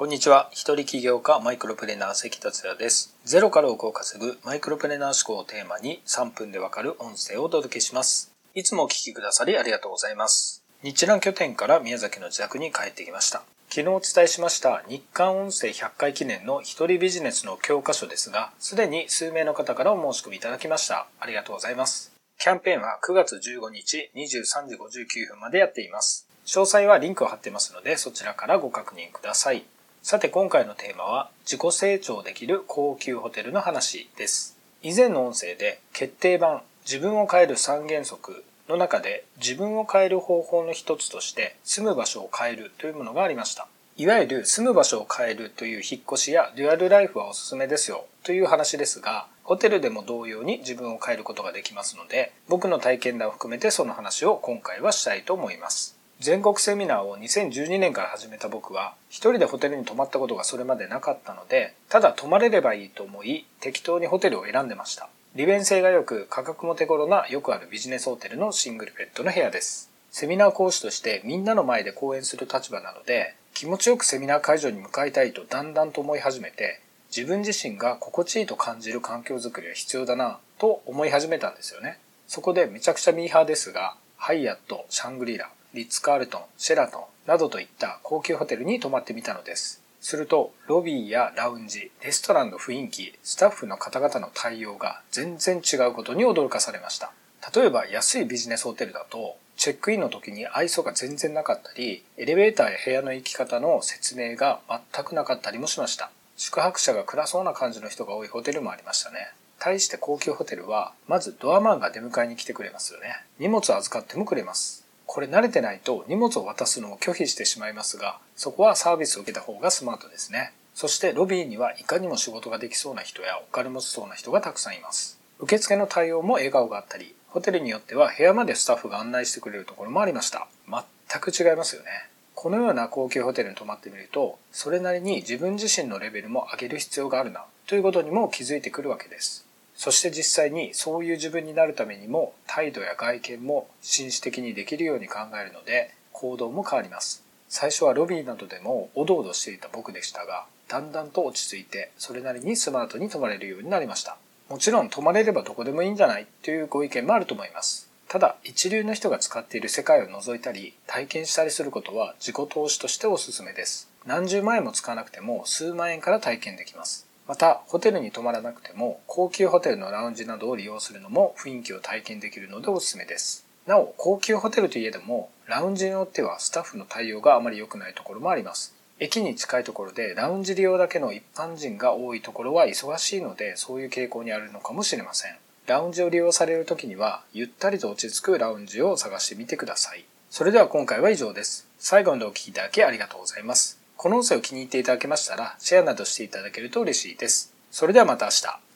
こんにちは。一人起業家マイクロプレーナー関達也です。ゼロから億を稼ぐマイクロプレーナー思考をテーマに3分でわかる音声をお届けします。いつもお聞きくださりありがとうございます。日南拠点から宮崎の自宅に帰ってきました。昨日お伝えしました日韓音声100回記念の一人ビジネスの教科書ですが、すでに数名の方からお申し込みいただきました。ありがとうございます。キャンペーンは9月15日23時59分までやっています。詳細はリンクを貼ってますので、そちらからご確認ください。さて今回のテーマは自己成長できる高級ホテルの話です。以前の音声で決定版自分を変える三原則の中で自分を変える方法の一つとして住む場所を変えるというものがありました。いわゆる住む場所を変えるという引っ越しやデュアルライフはおすすめですよという話ですが、ホテルでも同様に自分を変えることができますので、僕の体験談を含めてその話を今回はしたいと思います。全国セミナーを2012年から始めた僕は一人でホテルに泊まったことがそれまでなかったのでただ泊まれればいいと思い適当にホテルを選んでました。利便性が良く価格も手頃なよくあるビジネスホテルのシングルベッドの部屋です。セミナー講師としてみんなの前で講演する立場なので気持ちよくセミナー会場に向かいたいとだんだんと思い始めて自分自身が心地いいと感じる環境づくりは必要だなと思い始めたんですよね。そこでめちゃくちゃミーハーですがハイアット、シャングリラ、リッツ・カールトン、シェラトンなどといった高級ホテルに泊まってみたのです。すると、ロビーやラウンジ、レストランの雰囲気、スタッフの方々の対応が全然違うことに驚かされました。例えば安いビジネスホテルだと、チェックインの時に愛想が全然なかったり、エレベーターや部屋の行き方の説明が全くなかったりもしました。宿泊者が暗そうな感じの人が多いホテルもありましたね。対して高級ホテルは、まずドアマンが出迎えに来てくれますよね。荷物預かってもくれます。これ慣れてないと荷物を渡すのを拒否してしまいますが、そこはサービスを受けた方がスマートですね。そしてロビーにはいかにも仕事ができそうな人やお金持ちそうな人がたくさんいます。受付の対応も笑顔があったり、ホテルによっては部屋までスタッフが案内してくれるところもありました。全く違いますよね。このような高級ホテルに泊まってみると、それなりに自分自身のレベルも上げる必要があるな、ということにも気づいてくるわけです。そして実際にそういう自分になるためにも態度や外見も紳士的にできるように考えるので行動も変わります。最初はロビーなどでもおどおどしていた僕でしたが、だんだんと落ち着いてそれなりにスマートに泊まれるようになりました。もちろん泊まれればどこでもいいんじゃないというご意見もあると思います。ただ一流の人が使っている世界を覗いたり体験したりすることは自己投資としておすすめです。何十万円も使わなくても数万円から体験できます。また、ホテルに泊まらなくても、高級ホテルのラウンジなどを利用するのも雰囲気を体験できるのでおすすめです。なお、高級ホテルといえども、ラウンジによってはスタッフの対応があまり良くないところもあります。駅に近いところでラウンジ利用だけの一般人が多いところは忙しいので、そういう傾向にあるのかもしれません。ラウンジを利用される時には、ゆったりと落ち着くラウンジを探してみてください。それでは今回は以上です。最後までお聴きいただきありがとうございます。この音声を気に入っていただけましたら、シェアなどしていただけると嬉しいです。それではまた明日。